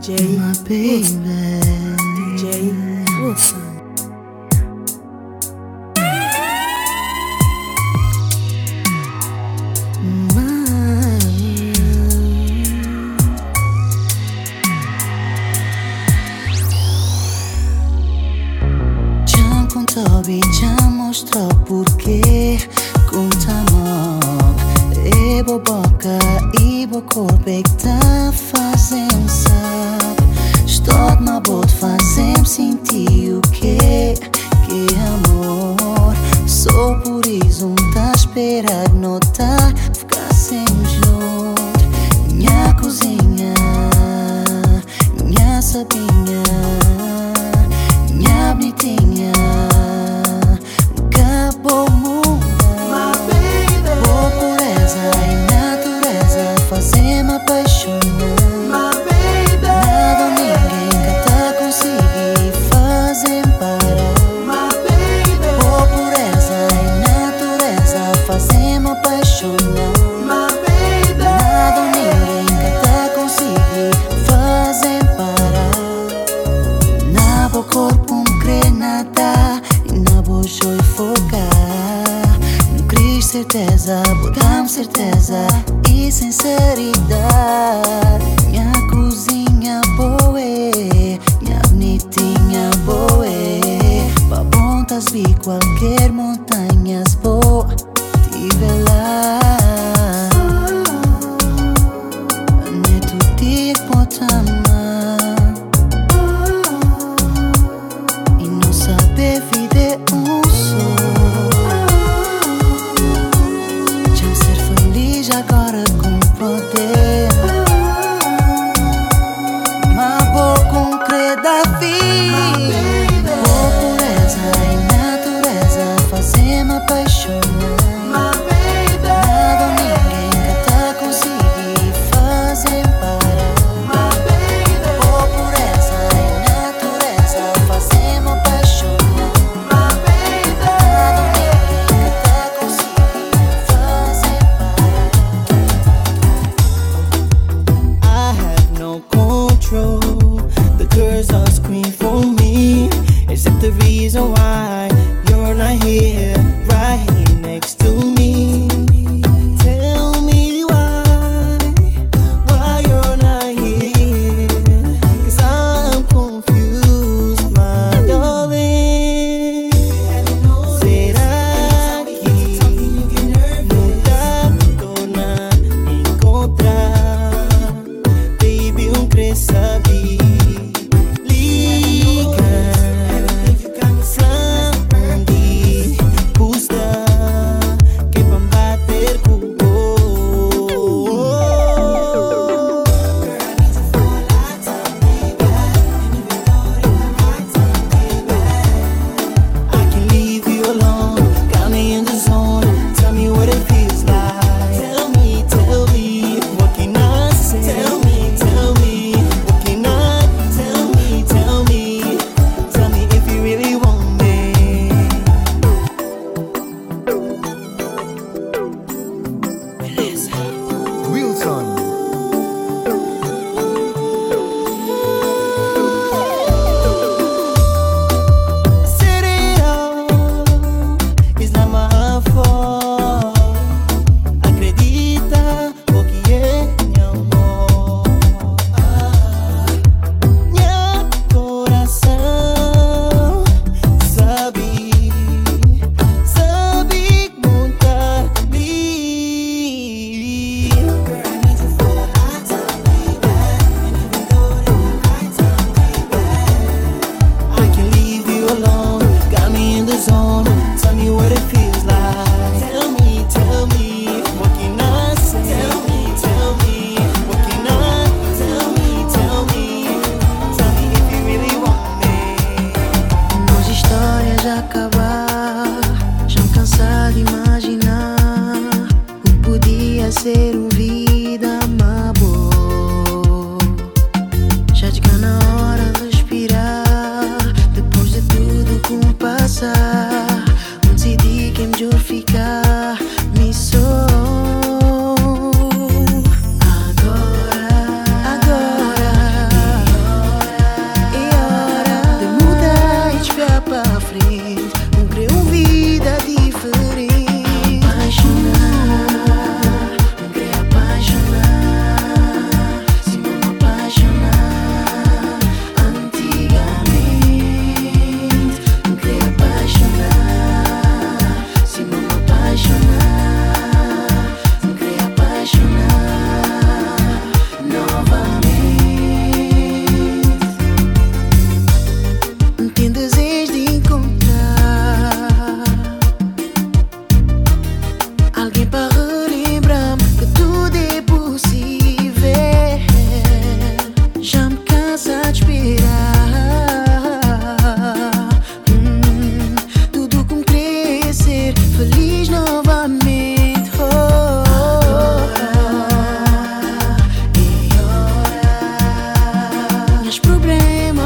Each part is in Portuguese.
DJ, my baby. DJ, Roots.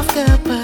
off the.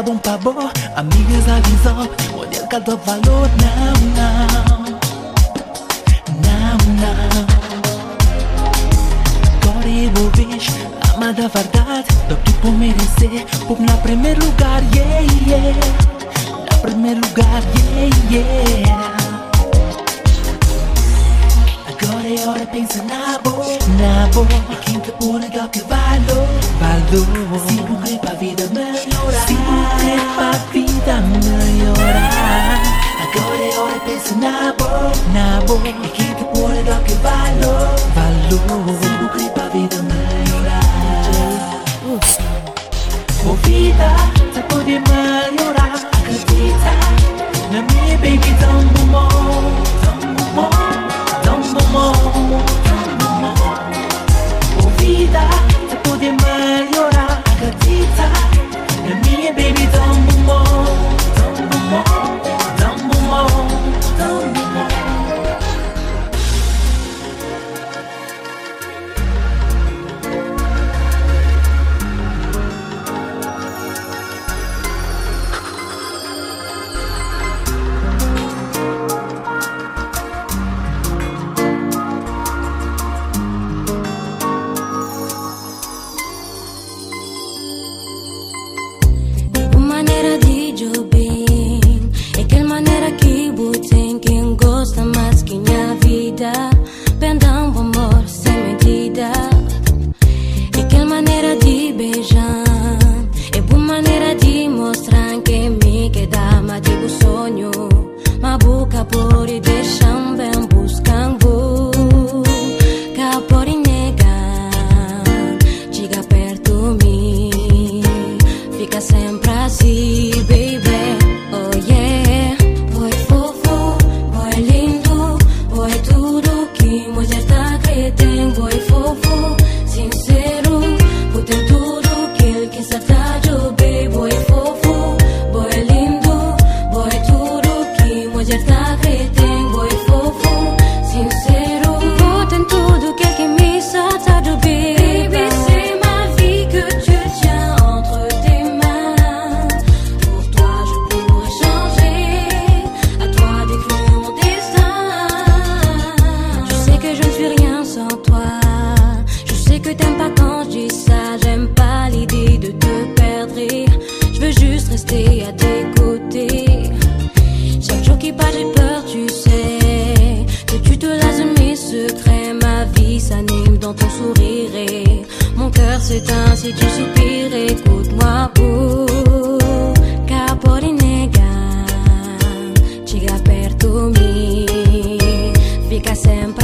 dado un pavor. Amigues avisó, hoy el valor. Now, now Now, now Tori Bubish, ama da verdade Dá por merecer, por na primeiro lugar Yeah, yeah. Na primeiro lugar, yeah, yeah. Agora é hora, pensa na boa Na boa, quem te une, dá que valor. calor. Siempre pa' vida melhorar. Siempre pa' vida melhorar. Agora é hora de pensar na boa. Na boa. E que tu pode dar que valor. Valor. Sempre pa' vida melhorar. Oh vida, tá poder melhorar. Acredita na minha baby tão bom. Tão bom. Tão bom. Tão bom. Oh vida. de a agățița. dans ton sourire et mon cœur s'éteint si tu soupires. Écoute-moi pour caporinega, chiga perto mi, fica sempre.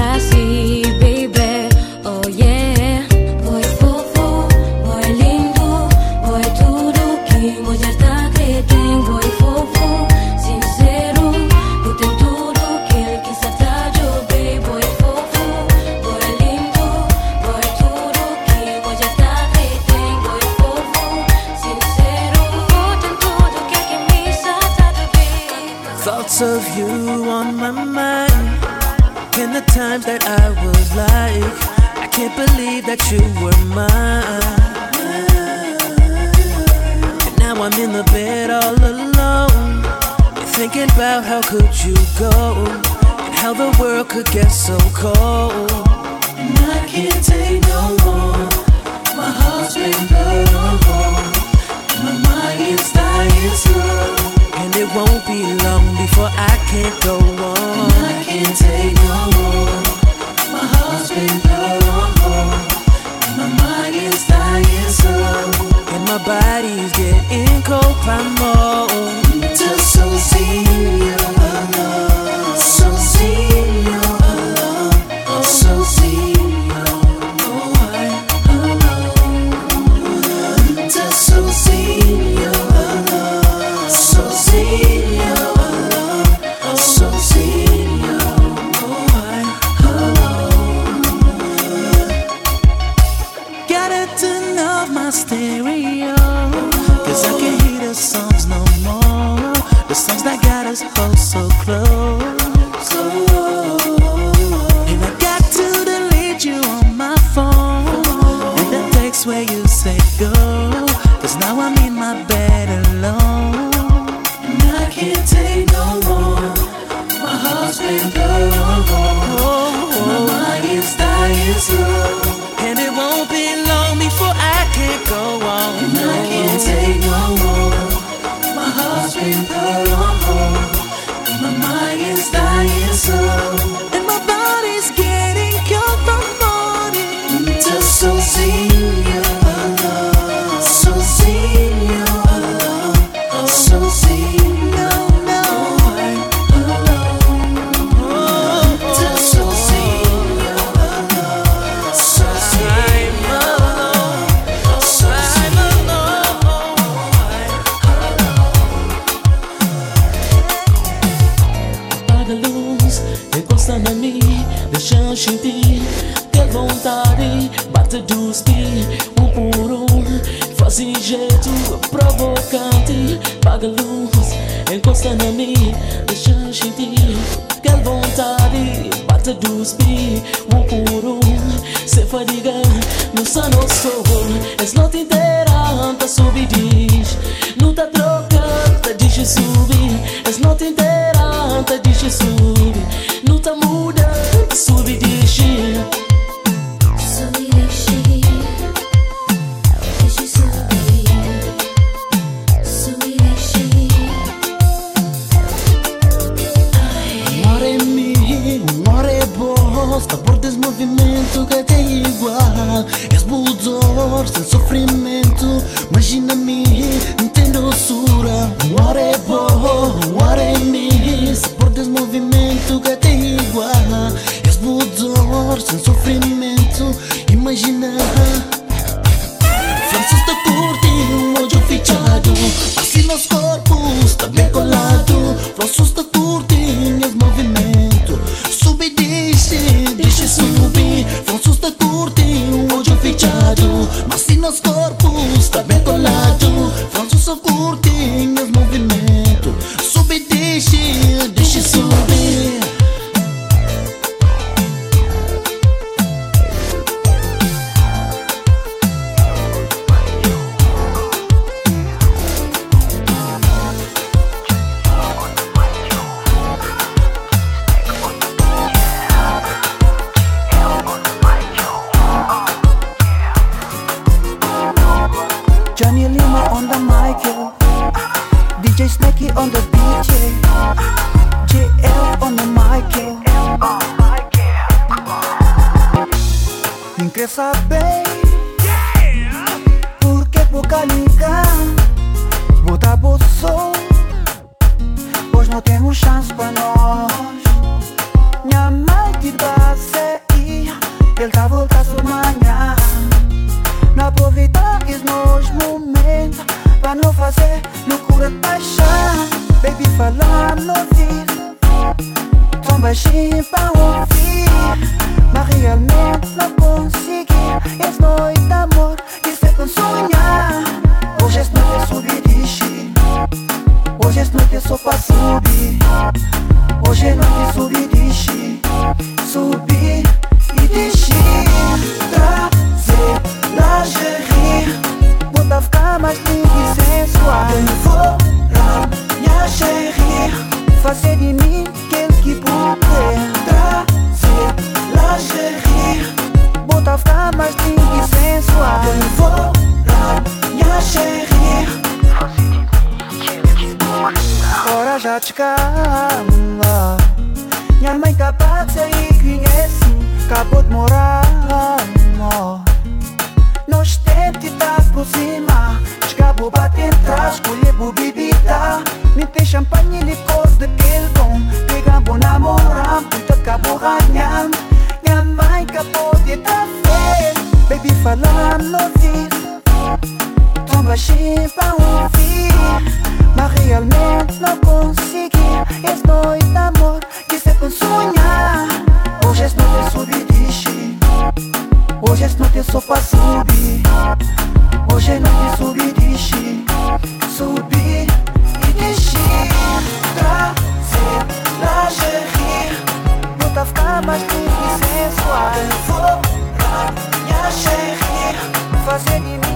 da luz. Encosta na mim, deixa sentir. Quer vontade, bate dos bi, um por um Se fadiga, No só não sou. És nota inteira, tá subidis Não tá troca, tá diz subir És nota inteira, tá diz subir jatka mula nyamai kapat sei kinges kaput mora mo no stenti ta kuzima chka bu batin tras kule bu bibita ni te champagne ni cos de kelbon te ga bon amor am te ka bu ganyan nyamai kapot eta fe baby baixinho pra ouvir Mas realmente não consegui És noite de amor que se com sonhar Hoje és noite subdiste Hoje és noite só pra subir Hoje é noite subdiste Subir e descer Trazer lingerie Não tá ficar mais difícil sensual Devorar minha chérie Fazer de mim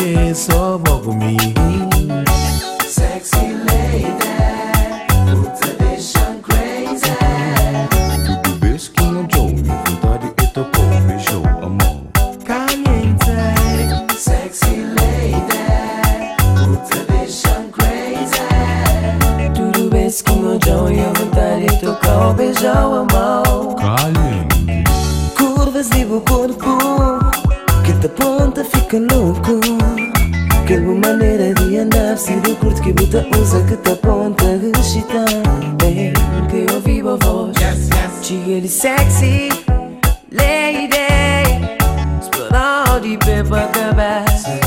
vontade de tocar o beijão a mão. Caliente, Curvas de meu corpo, que te ponta fica louco. Que boa maneira de andar, se do curto que bota usa que te ponta de excita. Bem, que eu ouvi a voz, chega de sexy lady. Explorou de pé pra cabeça,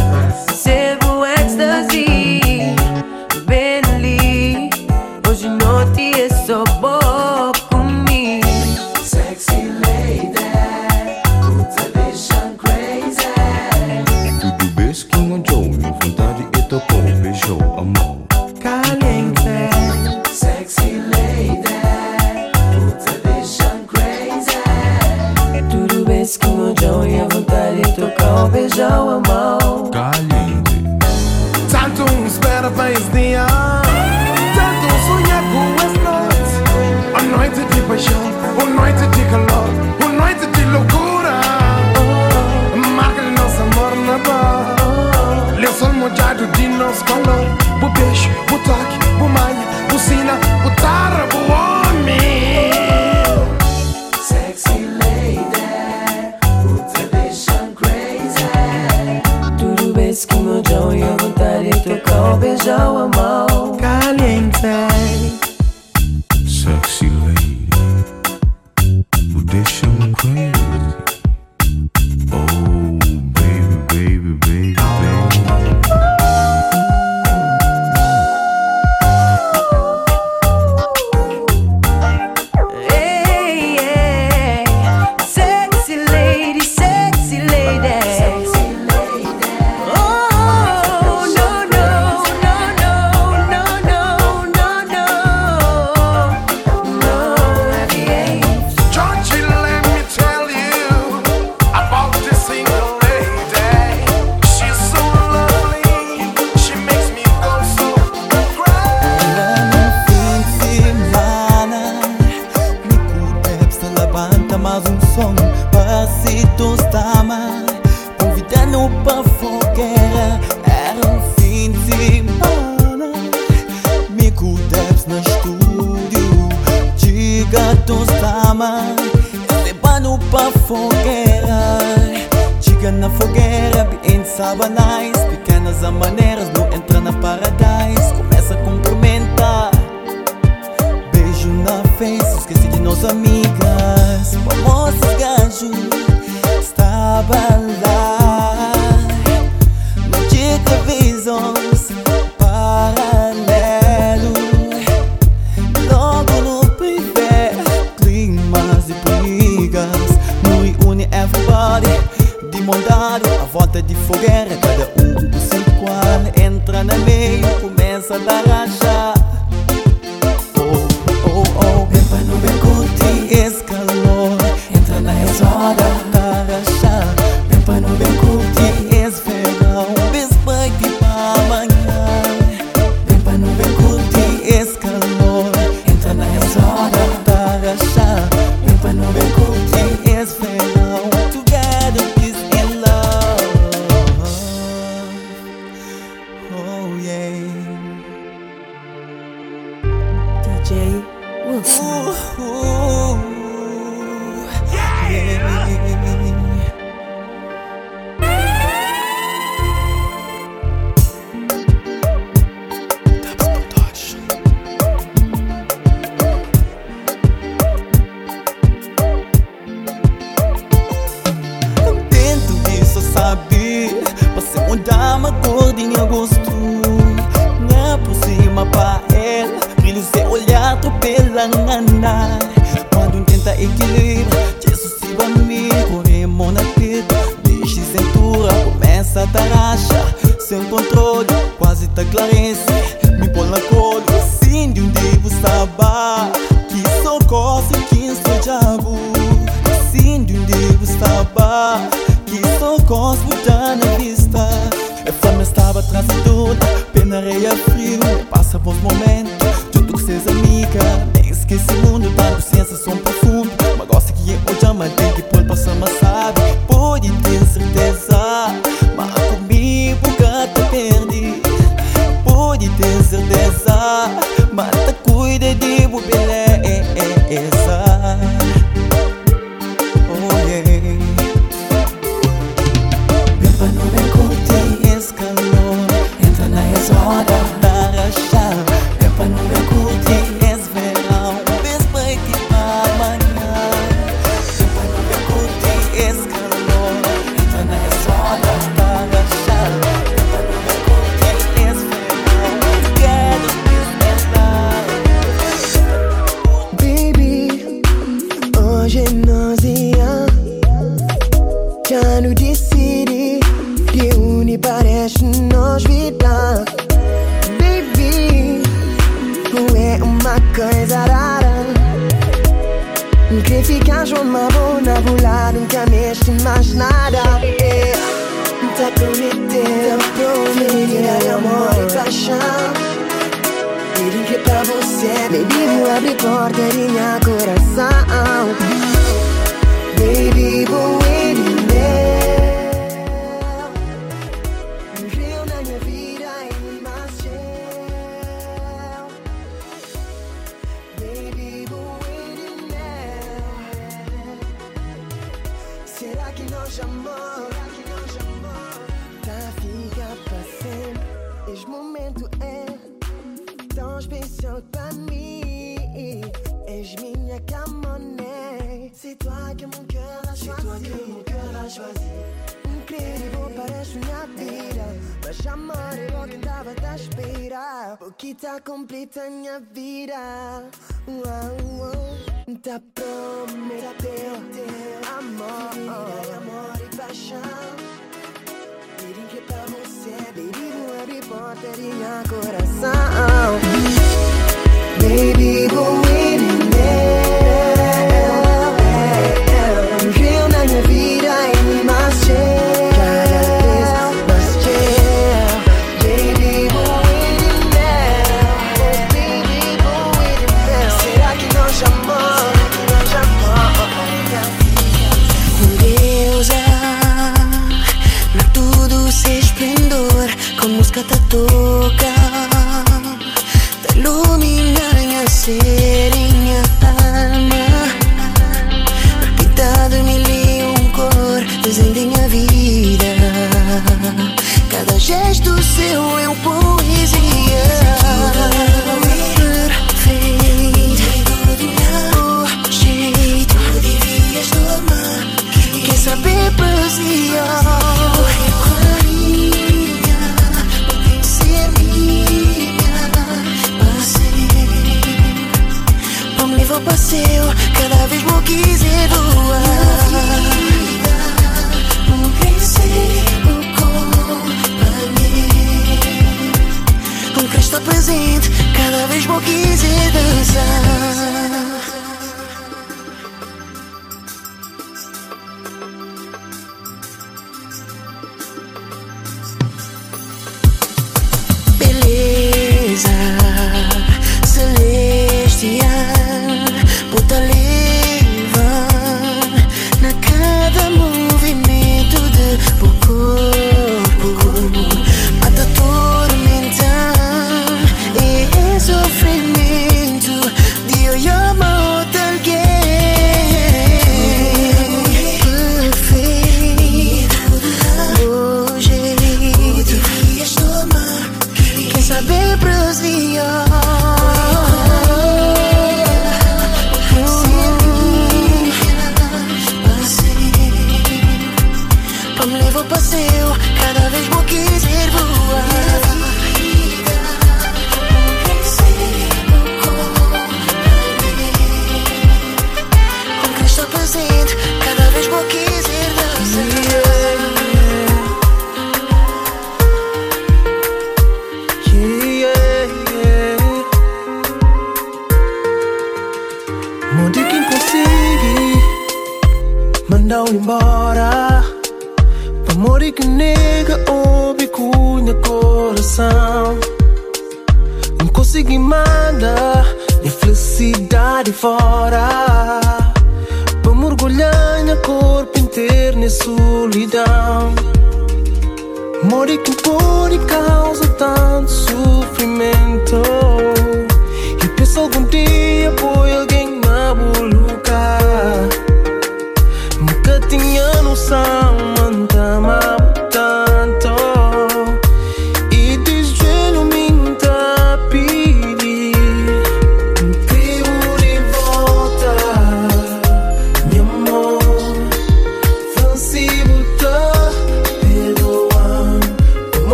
o beijão a mão. Caliente, Tanto espera para esse dia Tanto sonhar com essa noite A noite de paixão Uma noite de calor Uma noite de loucura. Marca-lhe nosso amor na Lê o sol molhado de nosso calor. O beijo, o toque, o manha, o sina, o tarra, o homem beijão, amor. Calienta. kalanganan Quando tenta equilíbrio Decisivamente corremos na Deixa Deixe cintura, começa a dar racha Sem controle, quase tá clareza Me põe na cor, Sim de um devo sabar Que socorro que sou diabo Sim de um devo sabar Que socorro já na vista é Eu estava atrás de tudo, pena reia frio. Passa por momentos.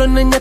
Flor na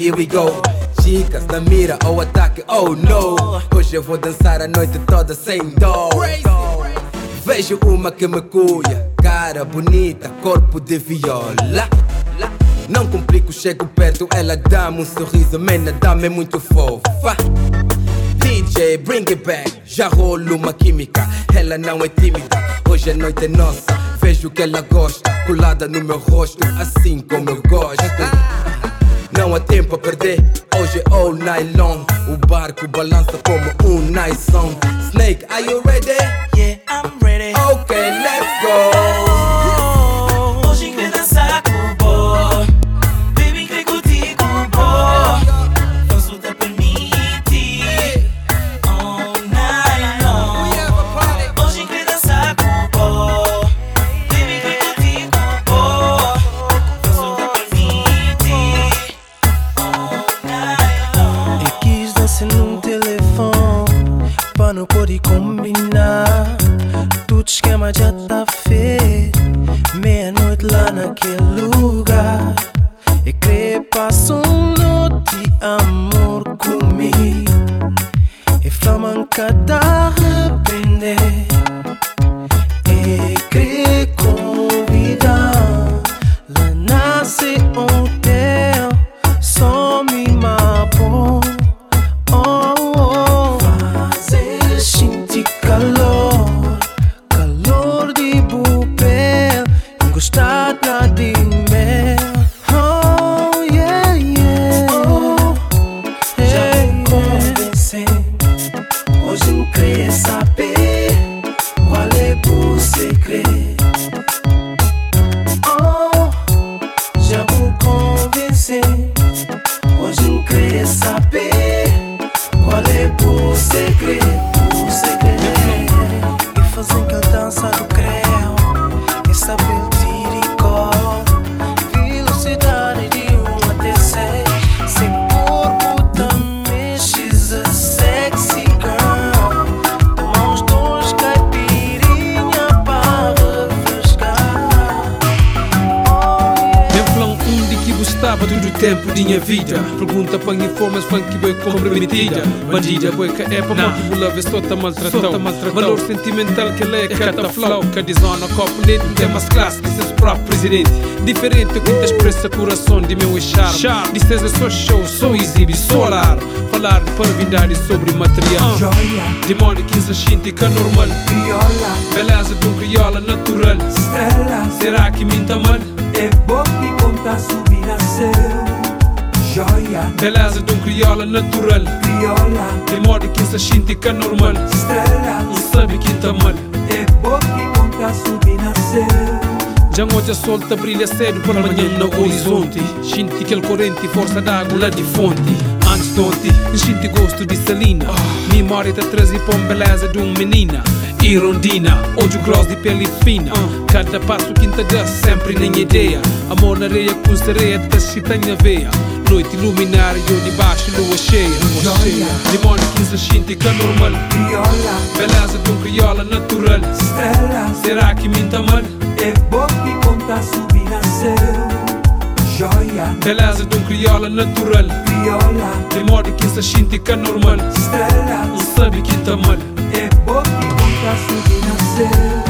here we go. Chicas na mira ou ataque, oh no. Hoje eu vou dançar a noite toda sem dó. Vejo uma que me cuia, cara bonita, corpo de viola. Não complico, chego perto, ela dá-me um sorriso, mena, dá-me muito fofa. DJ, bring it back, já rolo uma química, ela não é tímida, hoje a noite é nossa. Vejo que ela gosta, colada no meu rosto, assim como eu gosto. Perder, hoje all night long. O barco balança como um nice song. Snake, are you ready? Ele é cata flow desona copo leite, tem mais classe que seus próprios presidente Diferente o que te expressa coração de meu charme Dizes é só show, só exibe, solar. Falar de parvidade sobre material. De modo que se que é normal. Beleza de um criola natural Será que minta mal? É bom que conta subir a céu Joia, Beleza de um criola natural criola, De modo que se sente que é normal. Não estrela sabe que tá mal É bom que conta subir a céu Já onde a sol tá brilha cedo pela manhã no horizonte Sente aquele corrente força d'água lá de fonte Antes de ontem, sente gosto de salina Memória tá trazendo para beleza de uma menina Irondina, hoje o gloss de pele fina. Cada passo que te dá sempre nem ideia Amor na areia com sereia, tá chita na veia Noite luminária, eu debaixo lua cheia Demônio que se sente que é normal. Criola, Beleza de um criola natural. Estrela. Será que minta mal? É bom que conta subir a céu Joia, Beleza de um criola natural. Criola, De modo que se sente que é normal Não estrela sabe que tá mal. É bom que conta subir a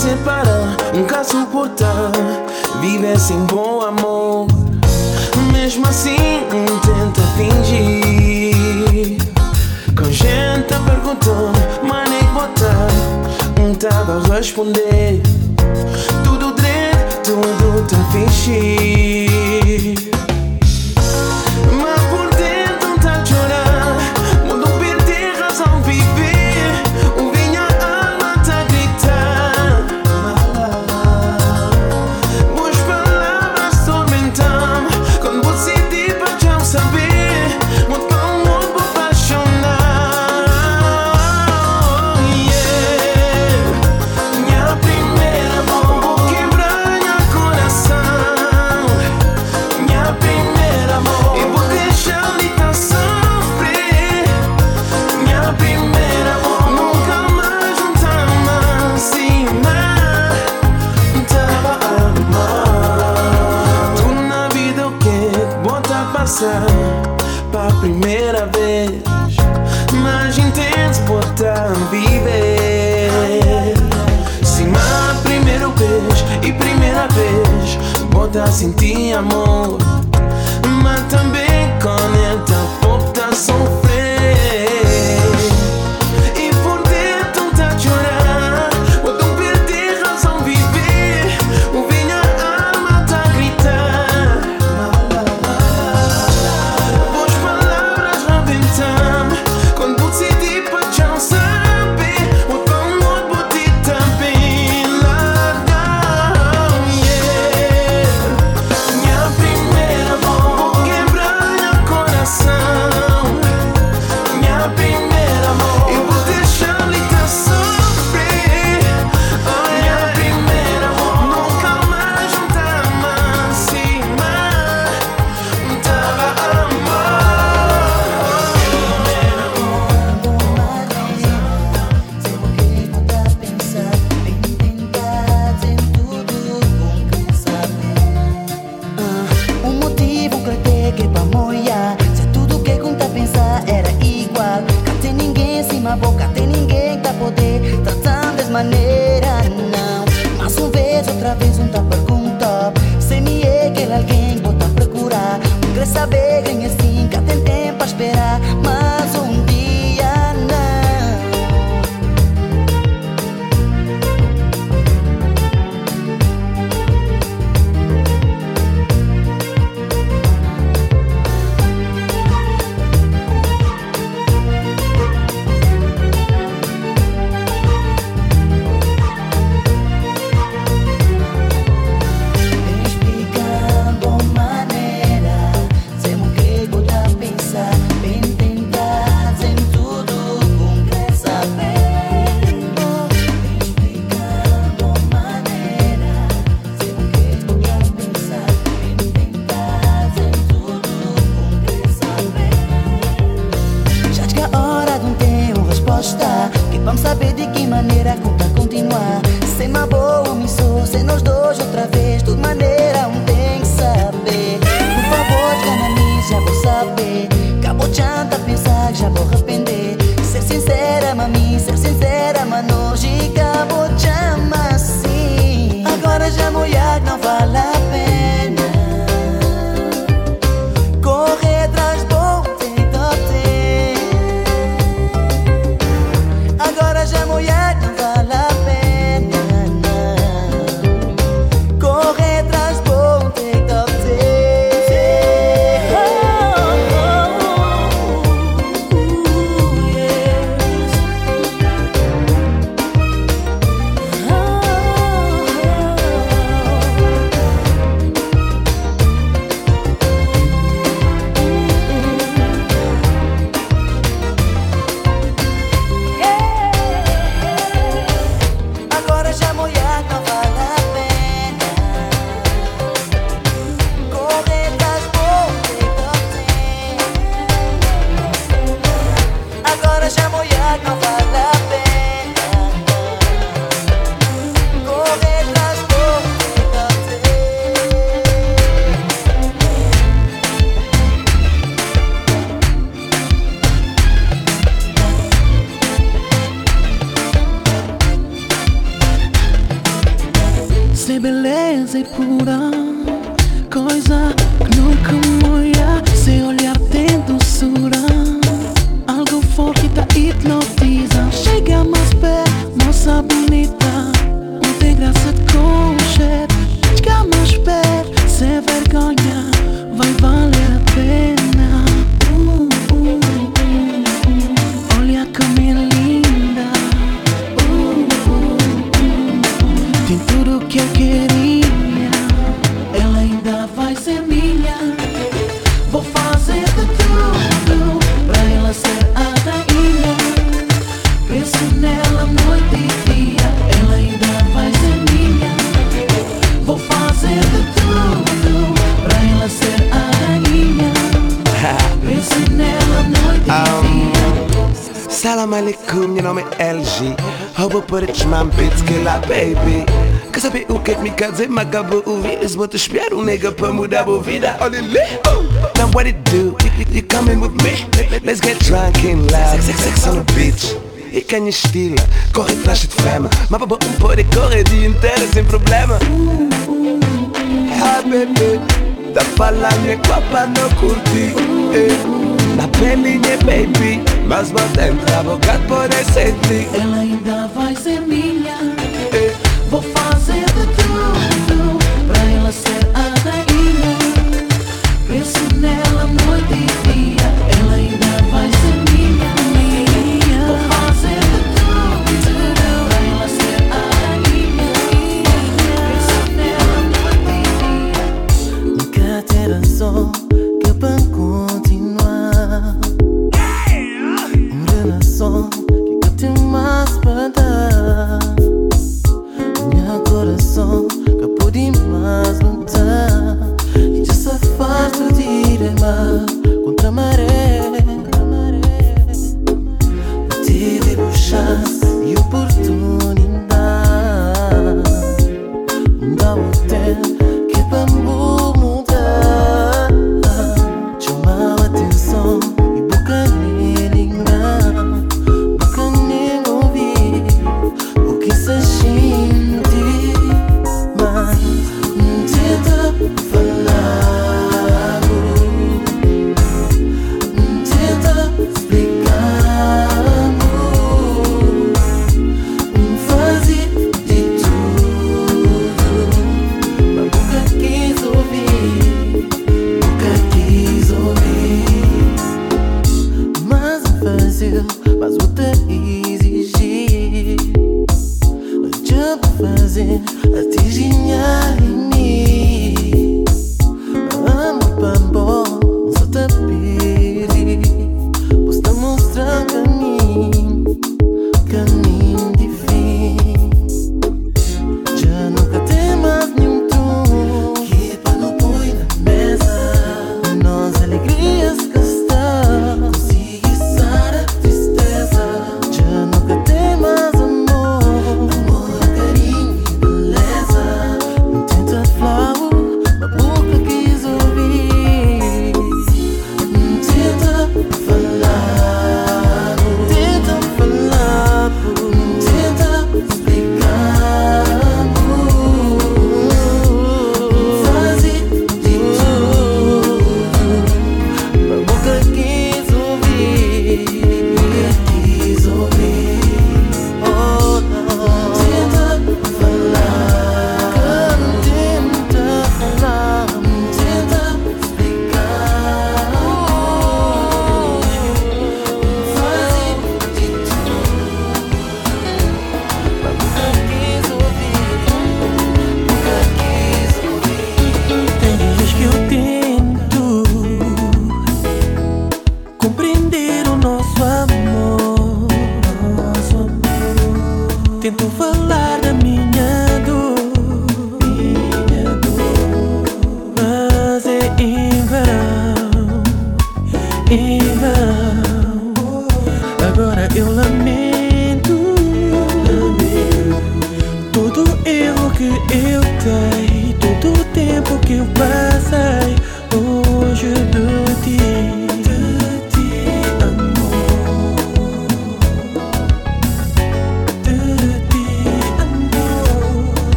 céu Deus que não separa, nunca suportar Viver sem bom amor Mesmo assim tenta fingir. Com gente perguntando, mas nem botar Um tava a responder. Tudo direito, tudo tá fingir amor Me acaba ouvir Vou te espiar um nega para mudar a vida. Olha ali Now what it do? You, you coming with me? Let's get drunk and loud. Sex, sex, sex on the beach. E quem estila, corre atrás de fama Mas para um pode correr o dia inteiro sem problema Ah, bebê Tá falando é copa não curti eh. Na pelinha, baby Mas vou tentar, vou poder sentir Ela ainda vai ser minha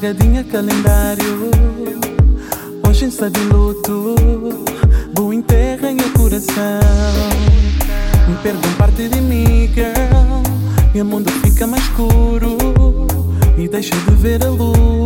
apagadinha calendário. Hoje está de luto, vou enterrar meu coração. Me perdoam parte de mim, girl. Meu mundo fica mais escuro e deixa de ver a luz.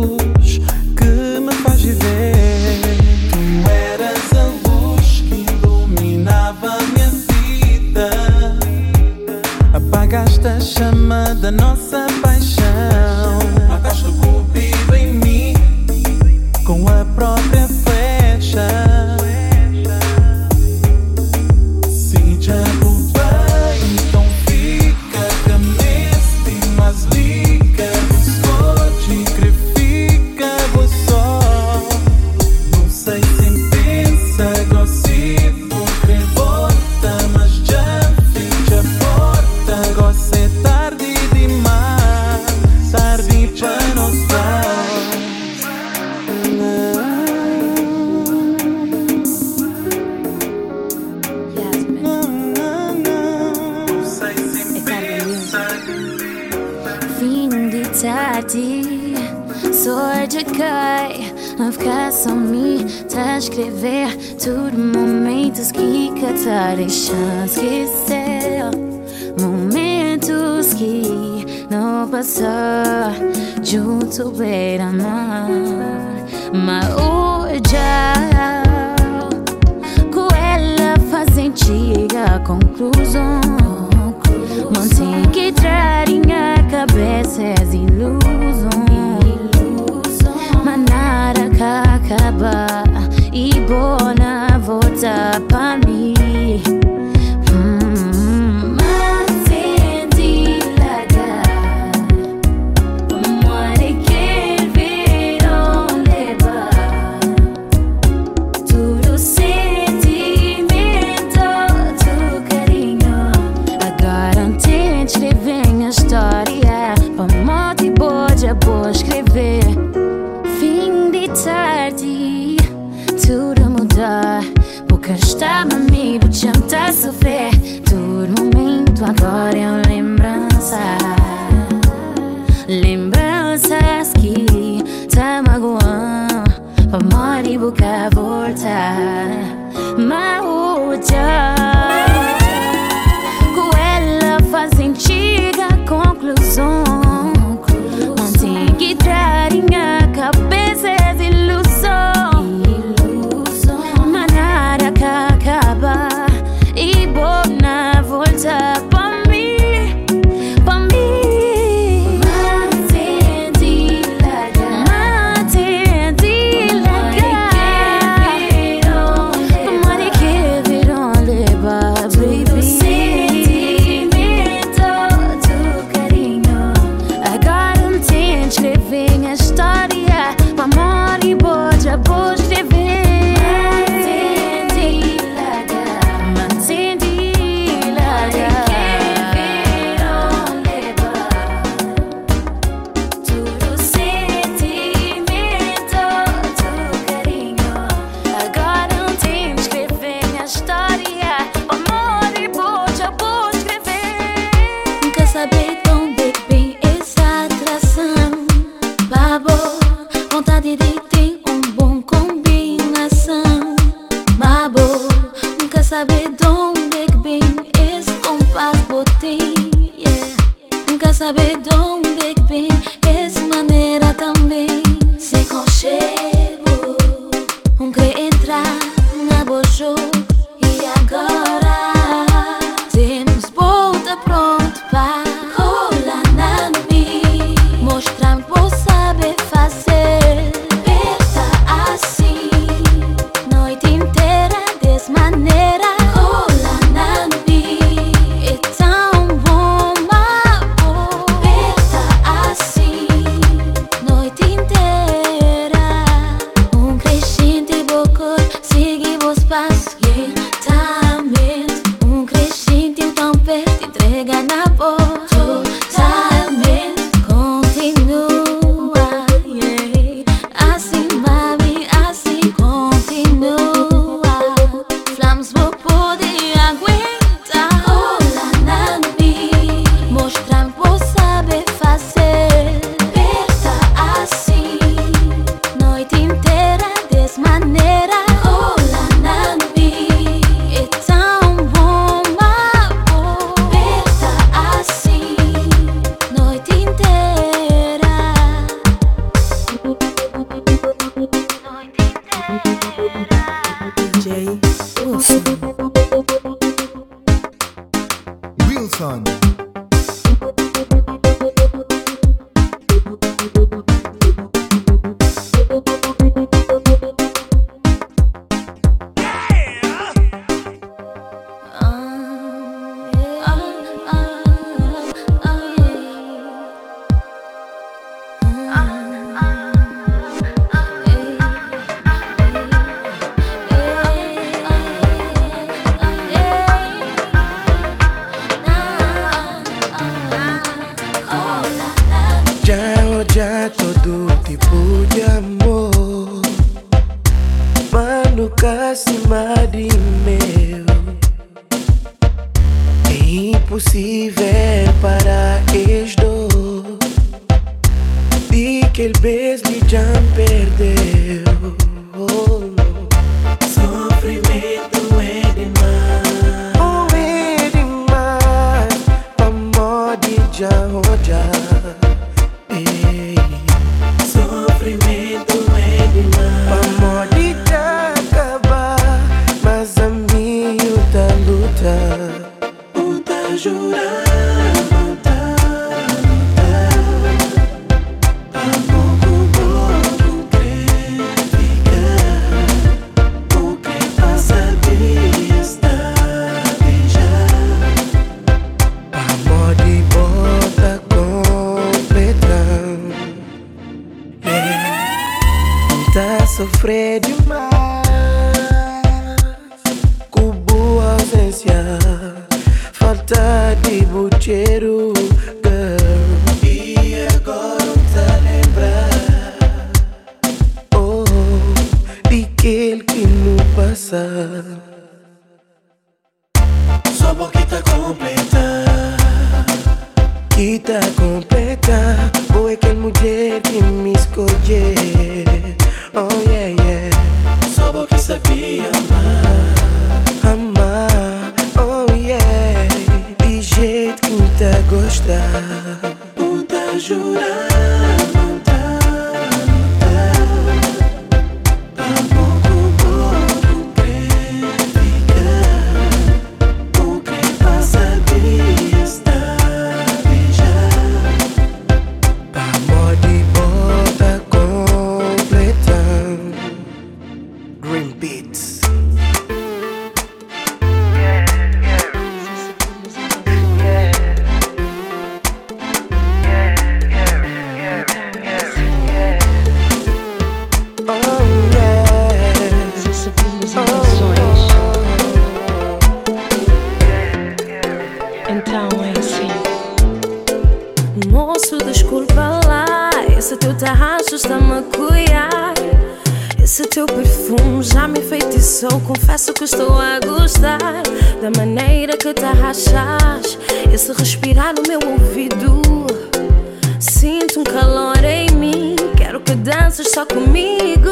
danças só comigo.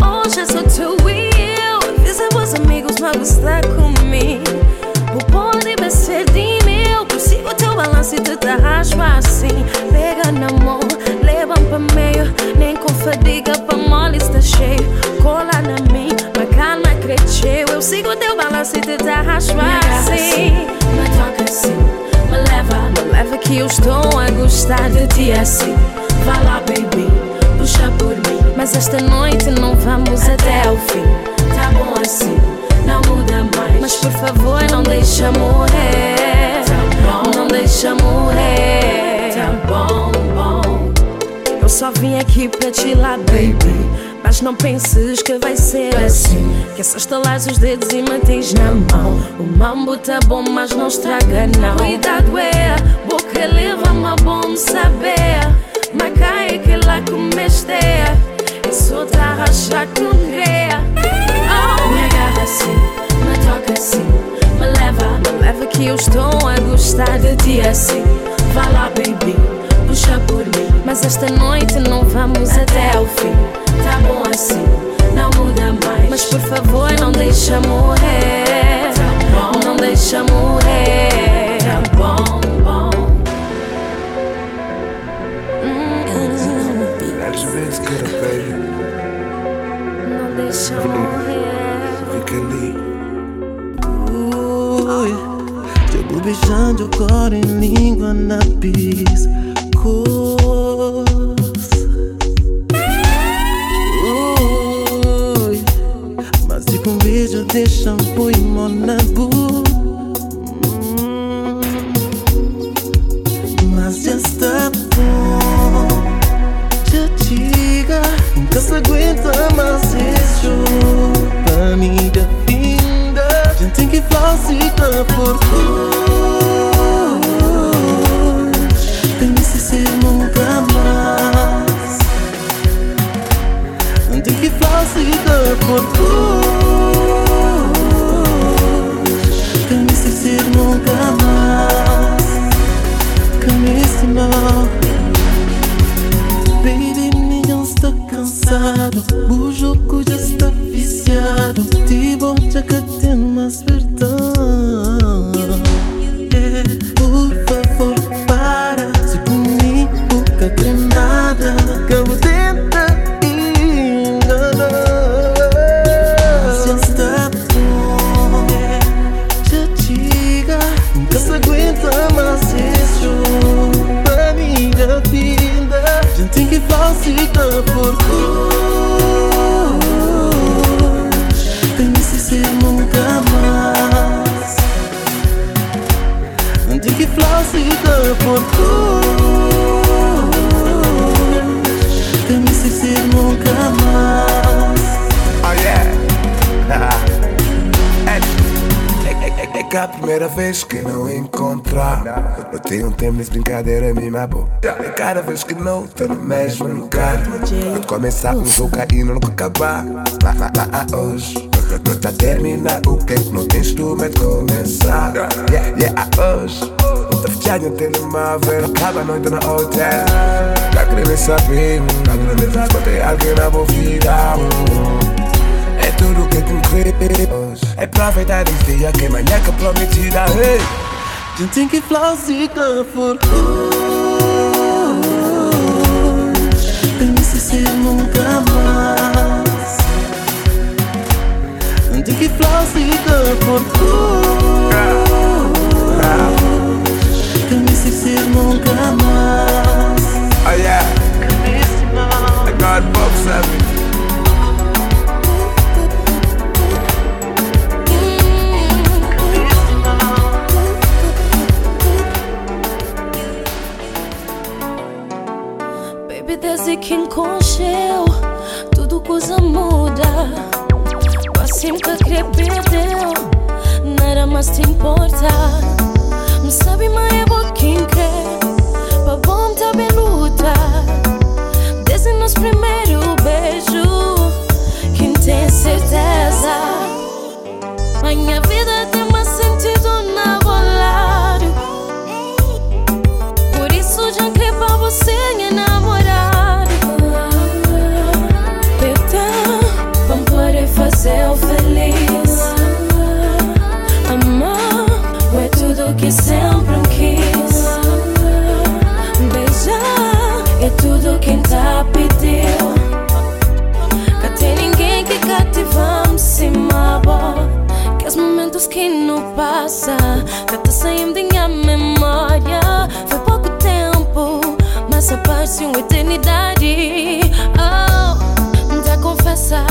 Hoje é só tu e eu. Fiz meus amigos não gostar comigo. O pode ser de meu. Consigo teu balanço e tu te arrasto assim. Pega na mão, leva pra meio. Nem com fadiga pra mole está cheio. Cola na mim, bacana cresceu. Eu sigo o teu balanço e tu te arrasto assim. assim. Me toca assim, me leva, me leva que eu estou a gostar de ti assim. Vai lá, baby por mim. Mas esta noite não vamos até ao fim. Tá bom assim, não muda mais. Mas por favor, não deixa morrer. Tá bom, não deixa morrer. Tá bom, bom. Eu só vim aqui pra te lá, baby. Mas não penses que vai ser assim. Que é só estalar os dedos e mantens na mão. O mambo tá bom, mas não estraga, não. Cuidado, é. Boca leva-me a bom saber. Cai que lá comeste. E só tá a rachar com greia. Oh, me agarra assim, me toca assim. Me leva, me leva que eu estou a gostar de ti assim. Vá lá, baby, puxa por mim. Mas esta noite não vamos até ao fim. Tá bom assim, não muda mais. Mas por favor, não deixa morrer. Tá não deixa morrer. Tá bom. Fica ali. Ui, Chego beijando cor em língua na piscos Mas e com beijo de shampoo e monabu Hum, Mas já está bom Já diga Nunca se aguenta mais Já tem que falsificar por que ser nunca mais. Tem que falsificar por hoje Tem que ser nunca mais. Me ensinou. Baby, me está cansado. O jogo já está viciado. Tipo, já que tem mais falsificar por hoje Tem que ser nunca mais tem que falsificar por hoje é, é, é a primeira vez que não encontrar. Eu tenho um tempo nessa brincadeira me na boca. É cada vez que não tô no mesmo lugar. Quando começar um jogo aí não nunca acabar. Lá, lá, lá, lá, hoje. Não tá terminar o que não tens tu mas começar? Yeah, yeah, hoje. Não tá fechando, tem uma Acaba a noite no hotel. Tá querendo saber Tá querendo saber tem alguém na boa é tudo que concreto É pra aproveitar esse dia que amanhã que prometida hey. Já tem que falsificar por hoje Tem que ser nunca mais Não tem que falsificar por hoje Tem que ser nunca mais Oh yeah. I got box up Que enconcheu, tudo coisa muda. Assim que perdeu, nada mais te importa. Não sabe mais é bom quem quer, pra bom tá bem luta. Desde nosso primeiro beijo, quem tem certeza? Minha vida força que está saindo da minha memória. Foi pouco tempo, mas a paz de uma eternidade. Oh, já confessa,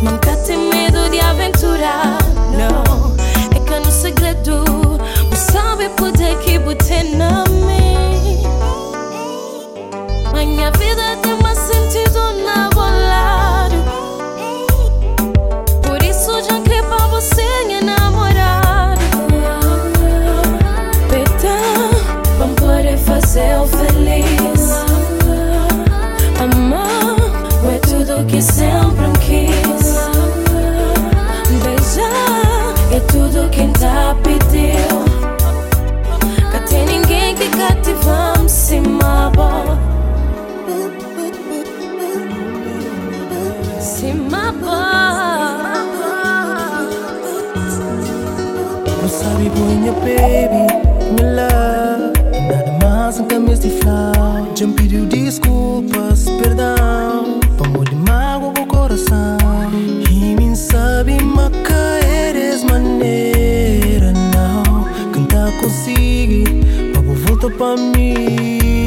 nunca tem medo de aventura. Não, é que no segredo, o sabe poder que botar na mim. Minha vida tem uma sempre me quis. Beijar é tudo que ainda pediu. Que tem ninguém que cativamos se mabo Se mabo Não sabe boinha baby, meu love. Nada mais um camis de flow Já pediu desculpas, perdão. consigo, papo volta pra mim.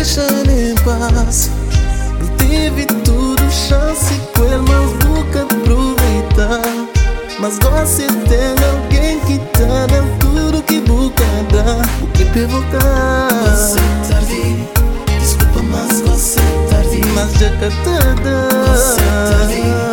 deixar em paz. Tive tudo chance com ele, mas nunca aproveitar. Mas gosto de alguém que tá dando é tudo que busca dar, o que provocar. Você é tarde, desculpa, mas você é tarde. Mas já catada. Você tarde.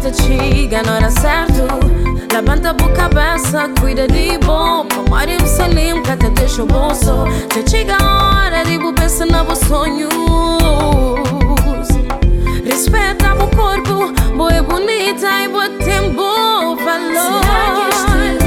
certo ciga, não era certo. Levanta cuida de bom até deixa o bolso Te chega a hora, digo, pensa Respeita o corpo, boa é bonita e boa tempo valor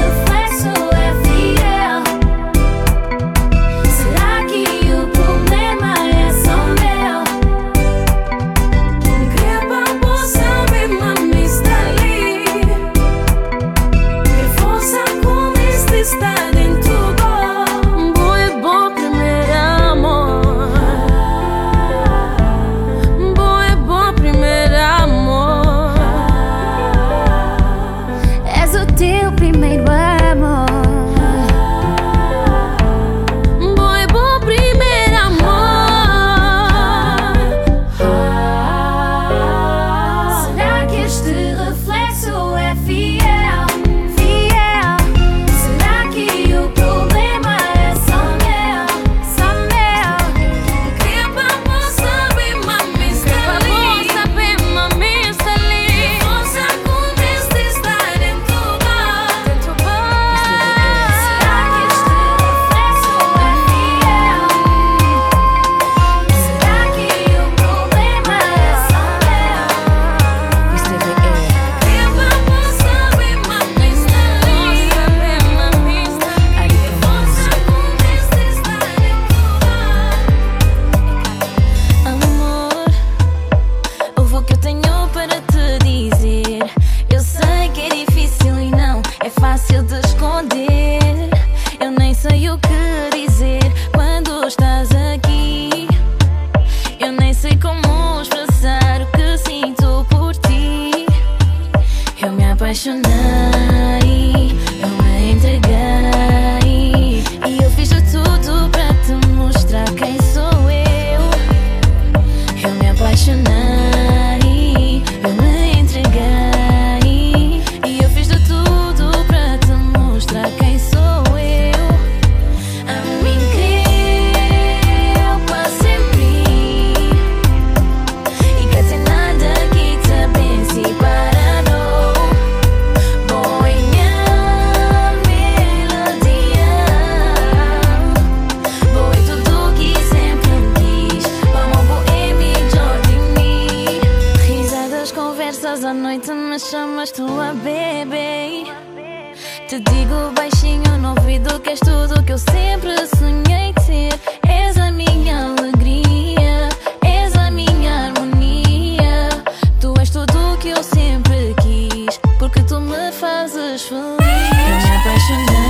fazes feliz. Eu me apaixonei,